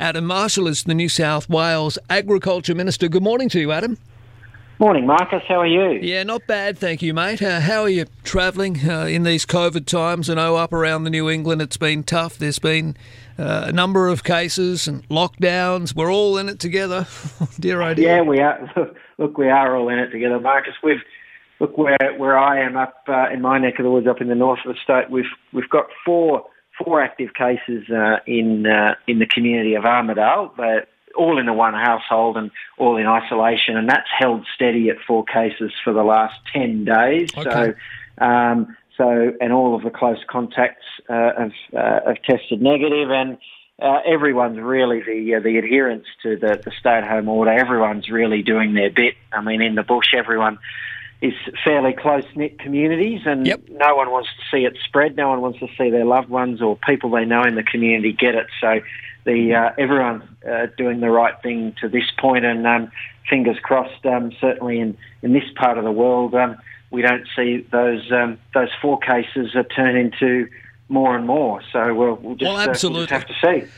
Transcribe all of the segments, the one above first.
Adam Marshall is the New South Wales Agriculture Minister. Good morning to you, Adam. Morning, Marcus. How are you? Yeah, not bad, thank you, mate. Uh, how are you travelling uh, in these COVID times? I know up around the New England it's been tough. There's been uh, a number of cases and lockdowns. We're all in it together. dear oh dear. Yeah, we are. Look, we are all in it together, Marcus. We've look where where I am up uh, in my neck of the woods, up in the north of the state. We've we've got four four active cases uh, in uh, in the community of Armidale. They're all in the one household and all in isolation, and that's held steady at four cases for the last ten days. Okay. So, um, so and all of the close contacts uh, have uh, have tested negative, and uh, everyone's really the uh, the adherence to the, the stay at home order. Everyone's really doing their bit. I mean, in the bush, everyone is fairly close knit communities, and yep. no one wants to see it spread. No one wants to see their loved ones or people they know in the community get it. So, the uh, everyone's uh, doing the right thing to this point, and um, fingers crossed. Um, certainly in, in this part of the world, um, we don't see those um, those four cases turn into more and more. So we'll, we'll just, well, absolutely. Uh, we'll just have to see.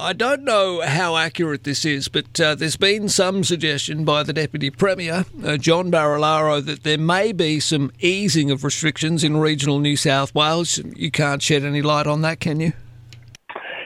I don't know how accurate this is, but uh, there's been some suggestion by the Deputy Premier, uh, John Barilaro, that there may be some easing of restrictions in regional New South Wales. You can't shed any light on that, can you?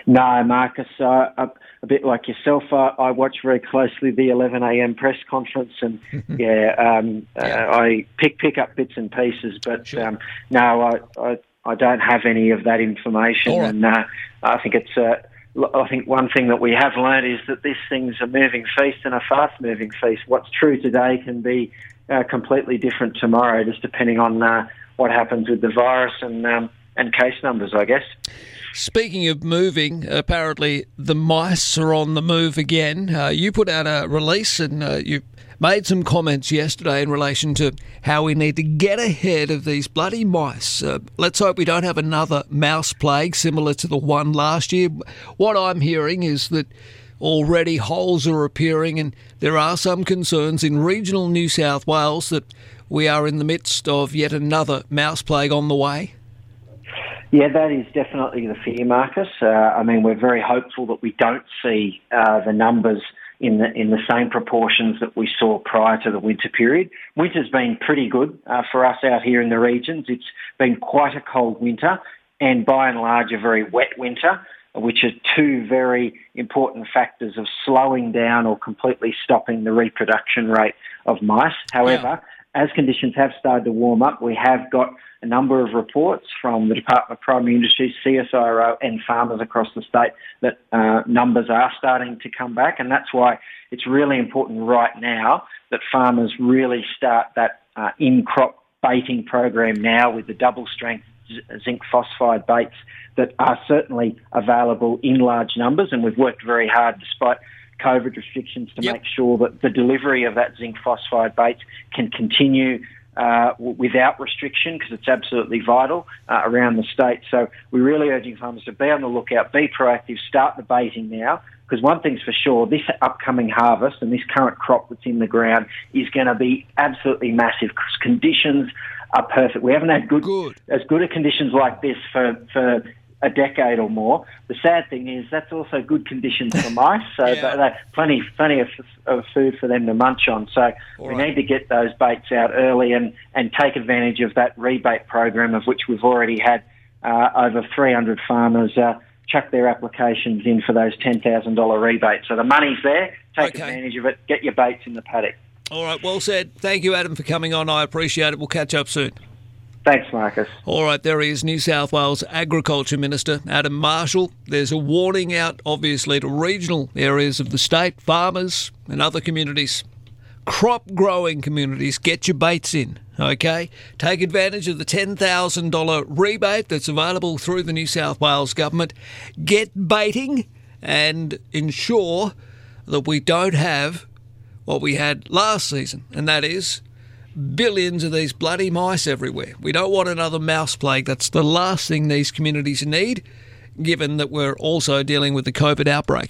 No, Marcus. Uh, a, a, bit like yourself, uh, I watch very closely the 11am press conference, and yeah, um, uh, yeah. I pick pick up bits and pieces, but sure. um, no, I, I, I don't have any of that information, right. and uh, I think it's I think one thing that we have learned is that this thing's a moving feast and a fast moving feast. What's true today can be uh, completely different tomorrow, just depending on uh, what happens with the virus and um, and case numbers, I guess. Speaking of moving, apparently the mice are on the move again. Uh, you put out a release and uh, you made some comments yesterday in relation to how we need to get ahead of these bloody mice. Uh, let's hope we don't have another mouse plague similar to the one last year. What I'm hearing is that already holes are appearing, and there are some concerns in regional New South Wales that we are in the midst of yet another mouse plague on the way. Yeah, that is definitely the fear, Marcus. Uh, I mean, we're very hopeful that we don't see uh, the numbers in the in the same proportions that we saw prior to the winter period. Winter's been pretty good uh, for us out here in the regions. It's been quite a cold winter, and by and large a very wet winter, which are two very important factors of slowing down or completely stopping the reproduction rate of mice. However, yeah. As conditions have started to warm up, we have got a number of reports from the Department of Primary Industries, CSIRO, and farmers across the state that uh, numbers are starting to come back, and that's why it's really important right now that farmers really start that uh, in-crop baiting program now with the double strength zinc phosphide baits that are certainly available in large numbers, and we've worked very hard despite COVID restrictions to yep. make sure that the delivery of that zinc phosphide bait can continue uh, without restriction because it's absolutely vital uh, around the state. So we're really urging farmers to be on the lookout, be proactive, start the baiting now. Because one thing's for sure, this upcoming harvest and this current crop that's in the ground is going to be absolutely massive because conditions are perfect. We haven't had good, good. as good a conditions like this for, for a decade or more. The sad thing is that's also good conditions for mice, so yeah. they, plenty plenty of, of, food for them to munch on. So All we right. need to get those baits out early and, and take advantage of that rebate program, of which we've already had uh, over 300 farmers uh, chuck their applications in for those $10,000 rebates. So the money's there. Take okay. advantage of it. Get your baits in the paddock. All right, well said. Thank you, Adam, for coming on. I appreciate it. We'll catch up soon. Thanks, Marcus. All right, there is New South Wales Agriculture Minister Adam Marshall. There's a warning out, obviously, to regional areas of the state, farmers and other communities. Crop growing communities, get your baits in, okay? Take advantage of the $10,000 rebate that's available through the New South Wales Government. Get baiting and ensure that we don't have what we had last season, and that is billions of these bloody mice everywhere. We don't want another mouse plague. That's the last thing these communities need, given that we're also dealing with the COVID outbreak.